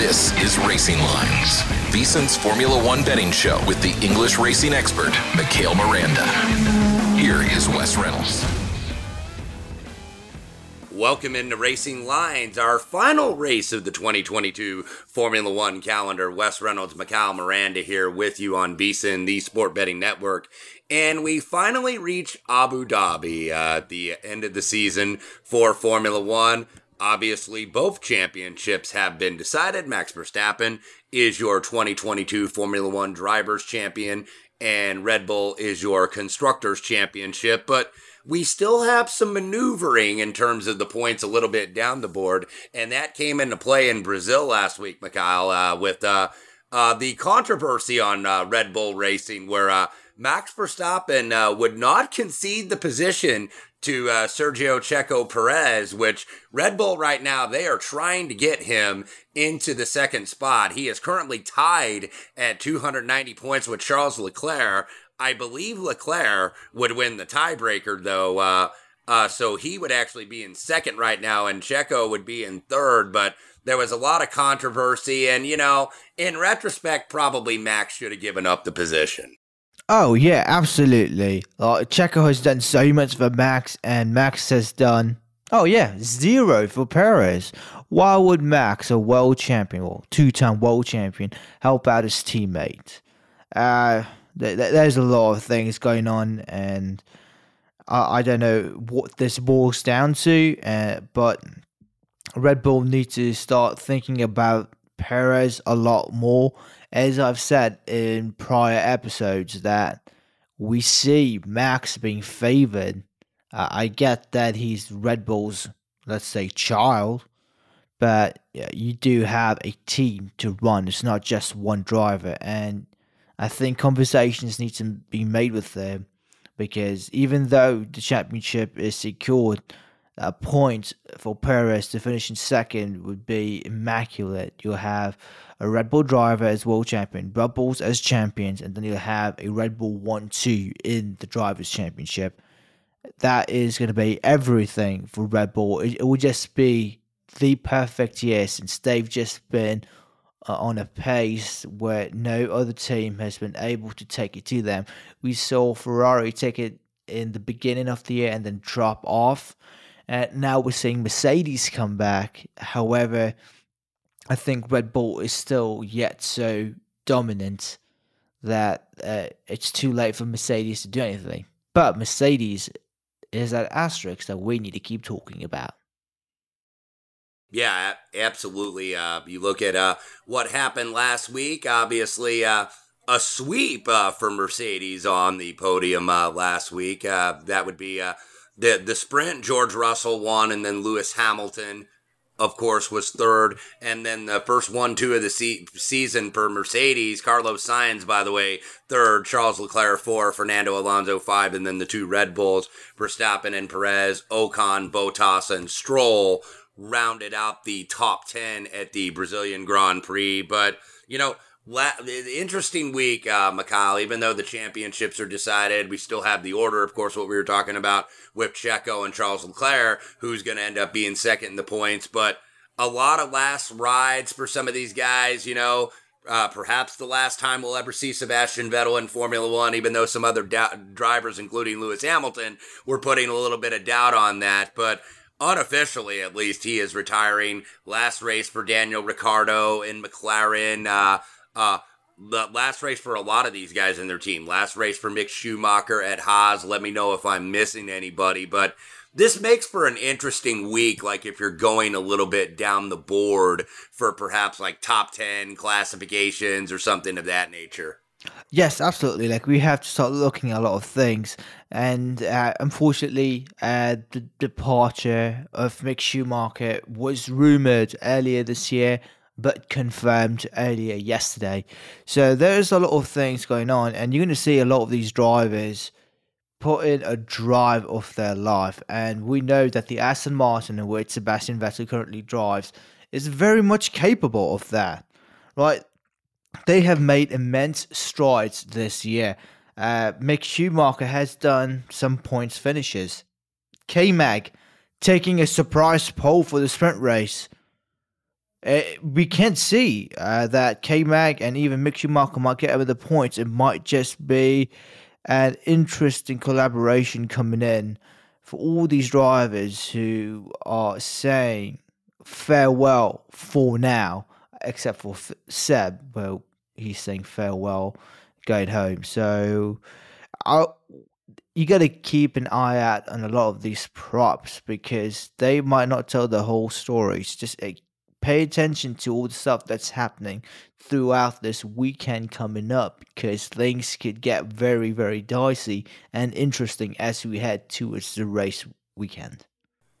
This is Racing Lines, VSiN's Formula One betting show with the English racing expert, Mikhail Miranda. Here is Wes Reynolds. Welcome into Racing Lines, our final race of the 2022 Formula One calendar. Wes Reynolds, Mikhail Miranda here with you on VSiN, the Sport Betting Network. And we finally reach Abu Dhabi uh, at the end of the season for Formula One. Obviously, both championships have been decided. Max Verstappen is your 2022 Formula One Drivers Champion, and Red Bull is your Constructors Championship. But we still have some maneuvering in terms of the points a little bit down the board, and that came into play in Brazil last week, Mikhail, uh, with uh, uh, the controversy on uh, Red Bull Racing, where uh, Max Verstappen uh, would not concede the position to uh, Sergio Checo Perez, which Red Bull right now, they are trying to get him into the second spot. He is currently tied at 290 points with Charles Leclerc. I believe Leclerc would win the tiebreaker, though. Uh, uh, so he would actually be in second right now, and Checo would be in third. But there was a lot of controversy, and you know, in retrospect, probably Max should have given up the position. Oh yeah, absolutely. Like Checo has done so much for Max, and Max has done oh yeah zero for Perez. Why would Max, a world champion or two-time world champion, help out his teammate? Uh, th- th- there's a lot of things going on, and I, I don't know what this boils down to. Uh, but Red Bull need to start thinking about Perez a lot more as I've said in prior episodes, that we see Max being favored. Uh, I get that he's Red Bull's, let's say, child, but you do have a team to run. It's not just one driver, and I think conversations need to be made with them because even though the championship is secured, a point for Perez to finish in second would be immaculate. You'll have a Red Bull driver as world champion, Red Bulls as champions, and then you'll have a Red Bull 1 2 in the Drivers' Championship. That is going to be everything for Red Bull. It, it will just be the perfect year since they've just been uh, on a pace where no other team has been able to take it to them. We saw Ferrari take it in the beginning of the year and then drop off uh, now we're seeing Mercedes come back. However, I think Red Bull is still yet so dominant that uh, it's too late for Mercedes to do anything. But Mercedes is that asterisk that we need to keep talking about. Yeah, absolutely. Uh, you look at uh, what happened last week. Obviously, uh, a sweep uh, for Mercedes on the podium uh, last week. Uh, that would be the the sprint, George Russell won, and then Lewis Hamilton, of course, was third. And then the first one, two of the se- season for Mercedes, Carlos Sainz, by the way, third, Charles Leclerc four, Fernando Alonso five, and then the two Red Bulls, Verstappen and Perez, Ocon, Bottas, and Stroll rounded out the top 10 at the Brazilian Grand Prix. But, you know, Interesting week, uh, Mikhail. Even though the championships are decided, we still have the order, of course, what we were talking about with Checo and Charles Leclerc, who's going to end up being second in the points. But a lot of last rides for some of these guys, you know. Uh, perhaps the last time we'll ever see Sebastian Vettel in Formula One, even though some other da- drivers, including Lewis Hamilton, were putting a little bit of doubt on that. But unofficially, at least, he is retiring. Last race for Daniel Ricciardo in McLaren. Uh, uh, the last race for a lot of these guys in their team. Last race for Mick Schumacher at Haas. Let me know if I'm missing anybody, but this makes for an interesting week. Like if you're going a little bit down the board for perhaps like top 10 classifications or something of that nature. Yes, absolutely. Like we have to start looking at a lot of things, and uh, unfortunately, uh, the departure of Mick Schumacher was rumored earlier this year, but confirmed earlier yesterday. So there's a lot of things going on, and you're going to see a lot of these drivers put in a drive of their life. And we know that the Aston Martin, in which Sebastian Vettel currently drives, is very much capable of that. Right? They have made immense strides this year. Uh, Mick Schumacher has done some points finishes. K Mag taking a surprise pole for the sprint race. Uh, we can't see uh, that K Mag and even Mick Schumacher might get over the points. It might just be an interesting collaboration coming in for all these drivers who are saying farewell for now, except for Seb. Well, he's saying farewell going home. So i you got to keep an eye out on a lot of these props because they might not tell the whole story. It's just pay attention to all the stuff that's happening throughout this weekend coming up because things could get very, very dicey and interesting as we head towards the race weekend.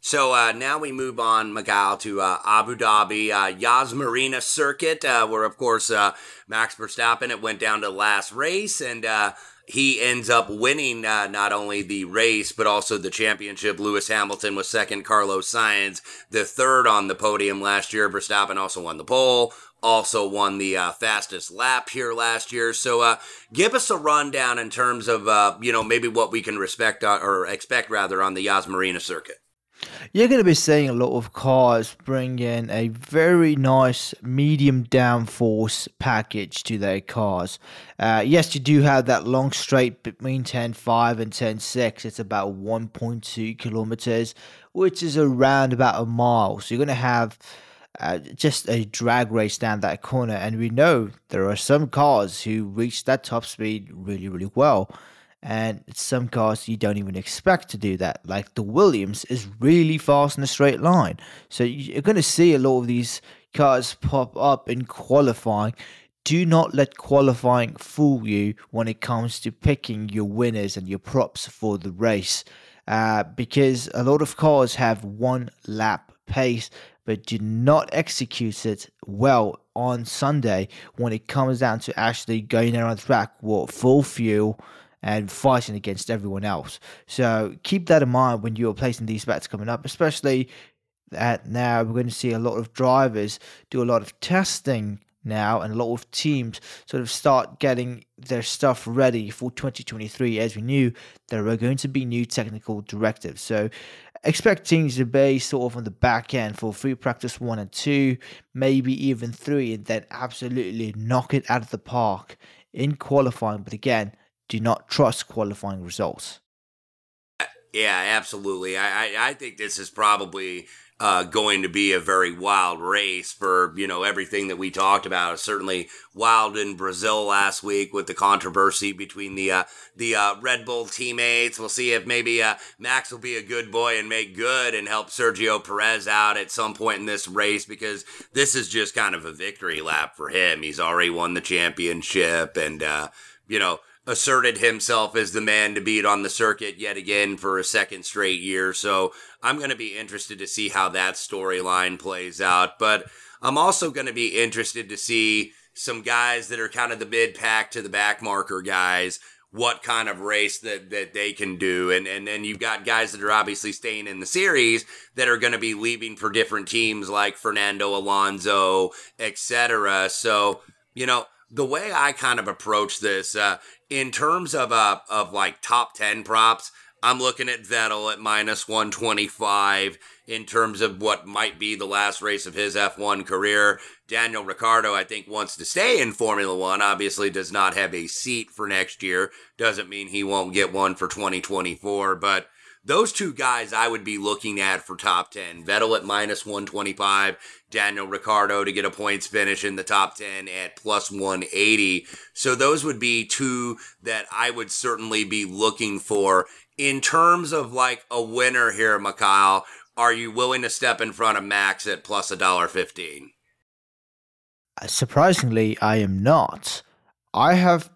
So uh, now we move on, Miguel, to uh, Abu Dhabi, uh, Yas Marina Circuit, uh, where, of course, uh, Max Verstappen, it went down to the last race, and uh, he ends up winning uh, not only the race but also the championship. Lewis Hamilton was second, Carlos Sainz the third on the podium last year. Verstappen also won the pole, also won the uh, fastest lap here last year. So, uh, give us a rundown in terms of uh, you know maybe what we can respect uh, or expect rather on the Yas Marina circuit. You're going to be seeing a lot of cars bring in a very nice medium downforce package to their cars. Uh, yes, you do have that long straight between 10.5 and 10.6. It's about 1.2 kilometers, which is around about a mile. So you're going to have uh, just a drag race down that corner. And we know there are some cars who reach that top speed really, really well and some cars you don't even expect to do that. Like the Williams is really fast in a straight line, so you're going to see a lot of these cars pop up in qualifying. Do not let qualifying fool you when it comes to picking your winners and your props for the race, uh, because a lot of cars have one lap pace but do not execute it well on Sunday when it comes down to actually going around the track with full fuel and fighting against everyone else. So keep that in mind when you're placing these bets coming up, especially that now we're going to see a lot of drivers do a lot of testing now and a lot of teams sort of start getting their stuff ready for 2023 as we knew there were going to be new technical directives so expect teams to be sort of on the back end for free practice one and two maybe even three and then absolutely knock it out of the park in qualifying but again do not trust qualifying results. Yeah, absolutely. I, I, I think this is probably uh, going to be a very wild race for you know everything that we talked about. Certainly wild in Brazil last week with the controversy between the uh, the uh, Red Bull teammates. We'll see if maybe uh, Max will be a good boy and make good and help Sergio Perez out at some point in this race because this is just kind of a victory lap for him. He's already won the championship and uh, you know asserted himself as the man to beat on the circuit yet again for a second straight year. So I'm going to be interested to see how that storyline plays out. But I'm also going to be interested to see some guys that are kind of the mid pack to the back marker guys. What kind of race that, that they can do. And, and then you've got guys that are obviously staying in the series that are going to be leaving for different teams like Fernando Alonso, etc. So, you know, the way I kind of approach this, uh, in terms of uh of like top 10 props I'm looking at Vettel at minus 125 in terms of what might be the last race of his F1 career. Daniel Ricciardo, I think, wants to stay in Formula One. Obviously, does not have a seat for next year. Doesn't mean he won't get one for 2024, but those two guys I would be looking at for top 10. Vettel at minus 125, Daniel Ricciardo to get a points finish in the top 10 at plus 180. So those would be two that I would certainly be looking for. In terms of like a winner here, Mikhail, are you willing to step in front of Max at plus a dollar fifteen? Uh, surprisingly, I am not. I have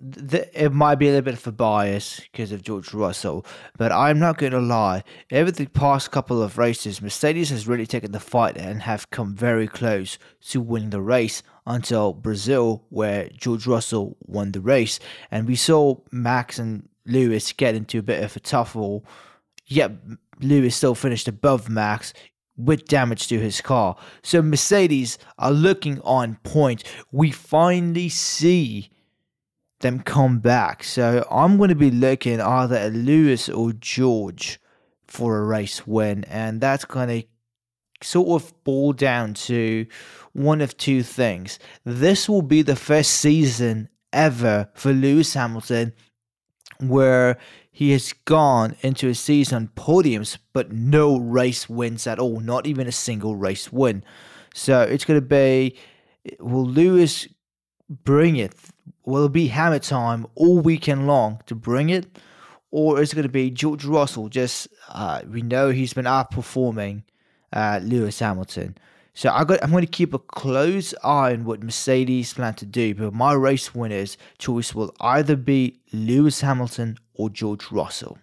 it might be a little bit of a bias because of George Russell, but I'm not going to lie. Over the past couple of races, Mercedes has really taken the fight and have come very close to winning the race until Brazil, where George Russell won the race. And we saw Max and Lewis get into a bit of a tuffle. Yet Lewis still finished above Max with damage to his car. So Mercedes are looking on point. We finally see them come back. So I'm going to be looking either at Lewis or George for a race win, and that's going to sort of boil down to one of two things. This will be the first season ever for Lewis Hamilton where he has gone into a season podiums but no race wins at all, not even a single race win. So it's going to be will Lewis bring it will it be hammer time all weekend long to bring it? Or is it going to be George Russell? Just uh, we know he's been outperforming uh, Lewis Hamilton. So I got, I'm going to keep a close eye on what Mercedes plan to do. But my race winner's choice will either be Lewis Hamilton or George Russell.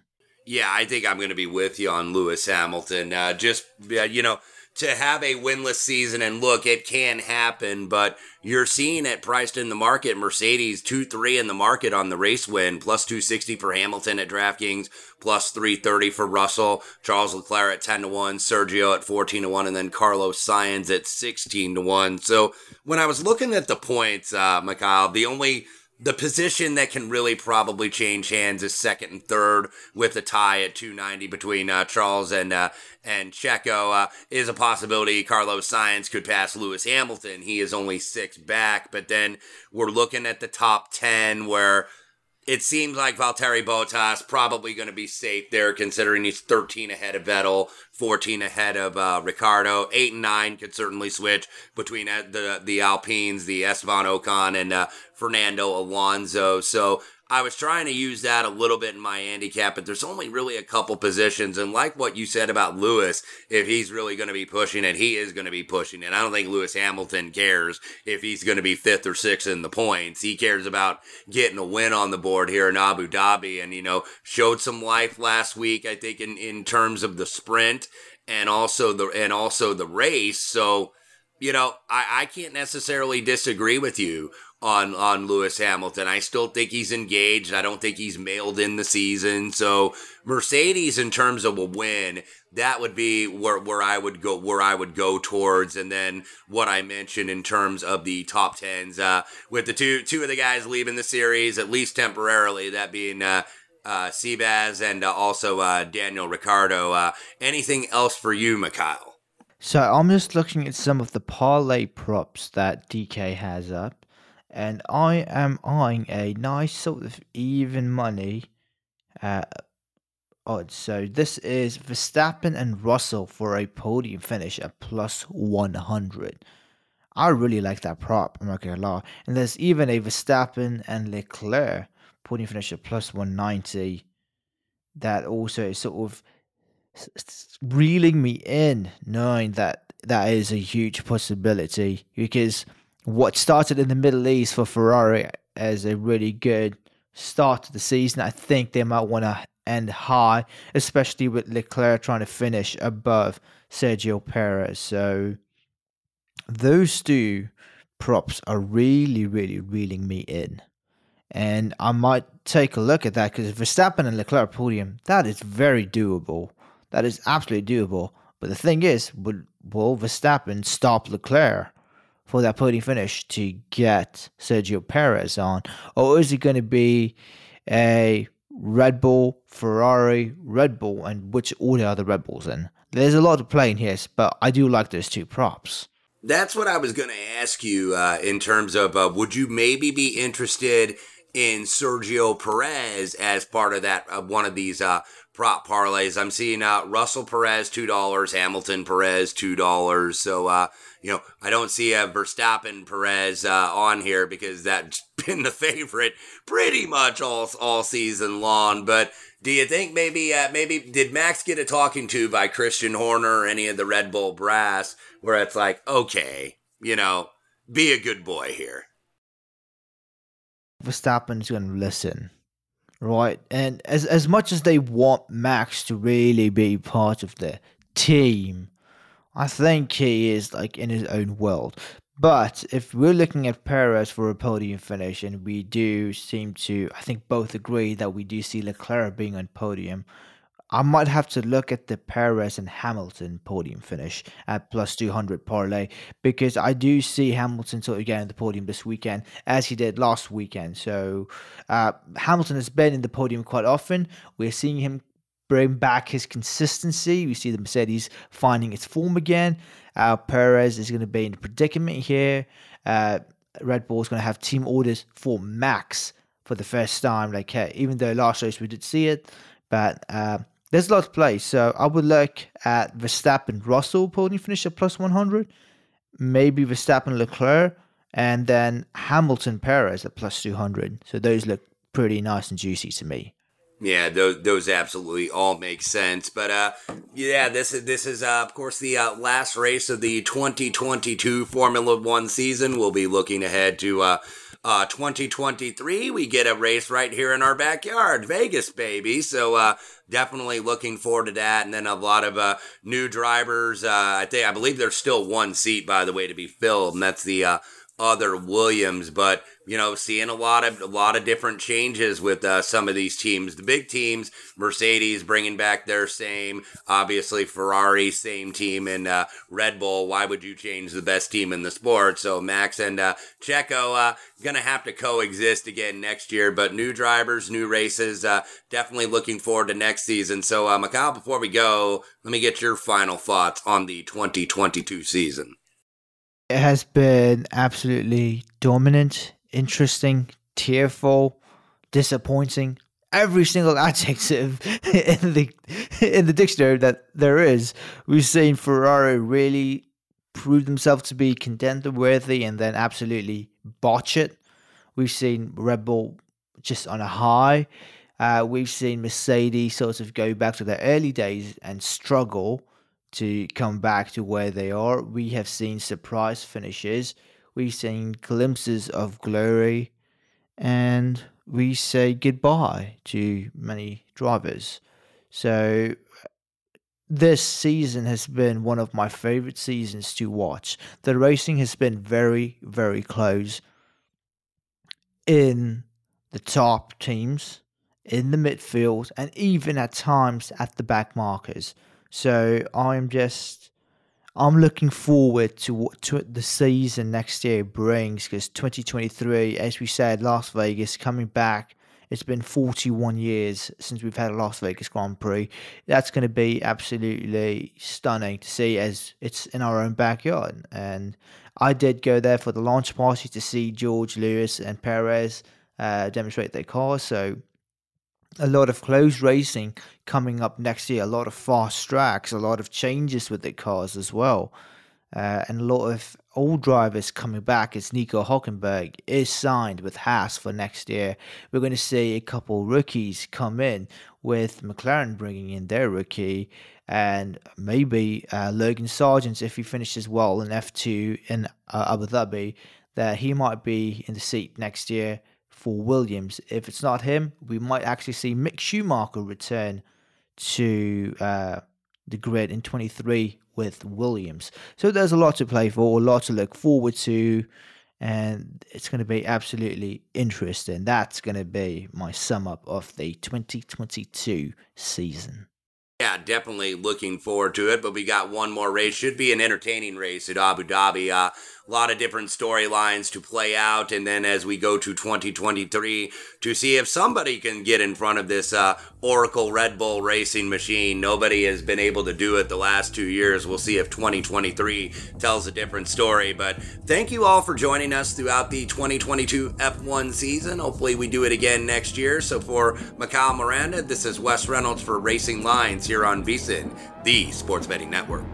Yeah, I think I'm going to be with you on Lewis Hamilton. Uh, just, you know, to have a winless season and look, it can happen, but you're seeing it priced in the market. Mercedes 2 3 in the market on the race win, plus 260 for Hamilton at DraftKings, plus 330 for Russell, Charles Leclerc at 10 to 1, Sergio at 14 to 1, and then Carlos Sainz at 16 to 1. So when I was looking at the points, uh, Mikhail, the only the position that can really probably change hands is second and third with a tie at 290 between uh, Charles and uh, and Checo uh, is a possibility. Carlos Sainz could pass Lewis Hamilton. He is only six back, but then we're looking at the top 10 where it seems like Valtteri Bottas probably going to be safe there, considering he's 13 ahead of Vettel, 14 ahead of uh, Ricciardo. Eight and nine could certainly switch between uh, the the Alpines, the Esteban Ocon, and uh, Fernando Alonso. So I was trying to use that a little bit in my handicap, but there's only really a couple positions. And like what you said about Lewis, if he's really going to be pushing it, he is going to be pushing it. I don't think Lewis Hamilton cares if he's going to be fifth or sixth in the points. He cares about getting a win on the board here in Abu Dhabi and, you know, showed some life last week, I think, in, in terms of the sprint and also the, and also the race. So, you know, I, I can't necessarily disagree with you on on Lewis Hamilton. I still think he's engaged. I don't think he's mailed in the season. So Mercedes, in terms of a win, that would be where where I would go where I would go towards. And then what I mentioned in terms of the top tens, uh, with the two two of the guys leaving the series at least temporarily, that being. Uh, uh, and uh, also uh, Daniel Ricciardo. Uh, anything else for you, Mikhail? So I'm just looking at some of the parlay props that DK has up and I am eyeing a nice sort of even money uh, odds. So this is Verstappen and Russell for a podium finish at plus 100. I really like that prop, I'm not gonna lie. And there's even a Verstappen and Leclerc podium finish at plus 190 that also is sort of reeling me in knowing that that is a huge possibility because what started in the Middle East for Ferrari as a really good start to the season. I think they might want to end high, especially with Leclerc trying to finish above Sergio Perez. So those two props are really, really reeling me in. And I might take a look at that because Verstappen and Leclerc podium, that is very doable. That is absolutely doable. But the thing is, will, will Verstappen stop Leclerc? For that podium finish to get Sergio Perez on, or is it going to be a Red Bull, Ferrari, Red Bull, and which order are the Red Bulls in? There's a lot to play in here, but I do like those two props. That's what I was going to ask you uh, in terms of uh, would you maybe be interested in Sergio Perez as part of that uh, one of these uh, prop parlays? I'm seeing uh, Russell Perez two dollars, Hamilton Perez two dollars. So uh, you know I don't see a Verstappen Perez on here because that's been the favorite pretty much all all season long, but. Do you think maybe maybe did Max get a talking to by Christian Horner or any of the Red Bull brass where it's like, okay, you know, be a good boy here. Verstappen's going to listen, right? And as as much as they want Max to really be part of the team, I think he is like in his own world. But if we're looking at Perez for a podium finish, and we do seem to, I think both agree that we do see Leclerc being on podium, I might have to look at the Perez and Hamilton podium finish at plus 200 parlay because I do see Hamilton sort of getting the podium this weekend as he did last weekend. So uh, Hamilton has been in the podium quite often. We're seeing him bring back his consistency. We see the Mercedes finding its form again. Uh, Perez is going to be in a predicament here. Uh, Red Bull is going to have team orders for Max for the first time. Like, uh, even though last race we did see it, but uh, there's a lot to play. So I would look at Verstappen Russell podium finish at plus 100, maybe Verstappen Leclerc, and then Hamilton Perez at plus 200. So those look pretty nice and juicy to me. Yeah, those those absolutely all make sense. But uh, yeah, this is this is uh, of course the uh, last race of the 2022 Formula One season. We'll be looking ahead to uh, uh, 2023, we get a race right here in our backyard, Vegas, baby. So uh, definitely looking forward to that. And then a lot of uh, new drivers. Uh, I think I believe there's still one seat, by the way, to be filled, and that's the uh, other Williams. But you know, seeing a lot of a lot of different changes with uh, some of these teams. The big teams, Mercedes bringing back their same, obviously Ferrari same team, and uh, Red Bull. Why would you change the best team in the sport? So Max and uh, Checo uh, gonna have to coexist again next year. But new drivers, new races. Uh, definitely looking forward to next season. So uh, Mikhail, before we go, let me get your final thoughts on the 2022 season. It has been absolutely dominant interesting, tearful, disappointing, every single adjective in the in the dictionary that there is. We've seen Ferrari really prove themselves to be contender worthy and then absolutely botch it. We've seen Red Bull just on a high. Uh, we've seen Mercedes sort of go back to their early days and struggle to come back to where they are. We have seen surprise finishes we've seen glimpses of glory, and we say goodbye to many drivers. So, this season has been one of my favorite seasons to watch. The racing has been very, very close in the top teams, in the midfield, and even at times at the back markers. So, I'm just I'm looking forward to what to the season next year brings because 2023, as we said, Las Vegas coming back. It's been 41 years since we've had a Las Vegas Grand Prix. That's going to be absolutely stunning to see as it's in our own backyard. And I did go there for the launch party to see George Lewis and Perez uh, demonstrate their cars. So a lot of close racing coming up next year, a lot of fast tracks, a lot of changes with the cars as well, uh, and a lot of old drivers coming back. As Nico Hulkenberg is signed with Haas for next year. We're going to see a couple rookies come in with McLaren bringing in their rookie and maybe uh, Logan Sargeant if he finishes well in F2 in uh, Abu Dhabi that he might be in the seat next year for Williams. If it's not him, we might actually see Mick Schumacher return to uh, the grid in 23 with Williams. So there's a lot to play for, a lot to look forward to, and it's going to be absolutely interesting. That's going to be my sum up of the 2022 season. Yeah, definitely looking forward to it. But we got one more race. Should be an entertaining race at Abu Dhabi. Uh, a lot of different storylines to play out. And then as we go to 2023 to see if somebody can get in front of this uh, Oracle Red Bull racing machine. Nobody has been able to do it the last two years. We'll see if 2023 tells a different story. But thank you all for joining us throughout the 2022 F1 season. Hopefully, we do it again next year. So for Mikhail Miranda, this is Wes Reynolds for Racing Lines here on VSIN, the Sports Betting Network.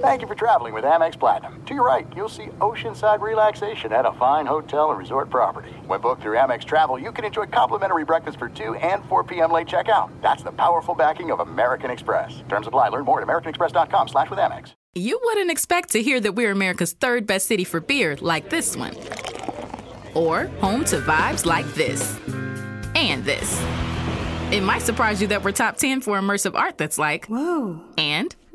Thank you for traveling with Amex Platinum. To your right, you'll see oceanside relaxation at a fine hotel and resort property. When booked through Amex Travel, you can enjoy complimentary breakfast for 2 and 4 p.m. late checkout. That's the powerful backing of American Express. Terms apply. Learn more at americanexpress.com slash with Amex. You wouldn't expect to hear that we're America's third best city for beer like this one. Or home to vibes like this. And this. It might surprise you that we're top 10 for immersive art that's like, whoa. And,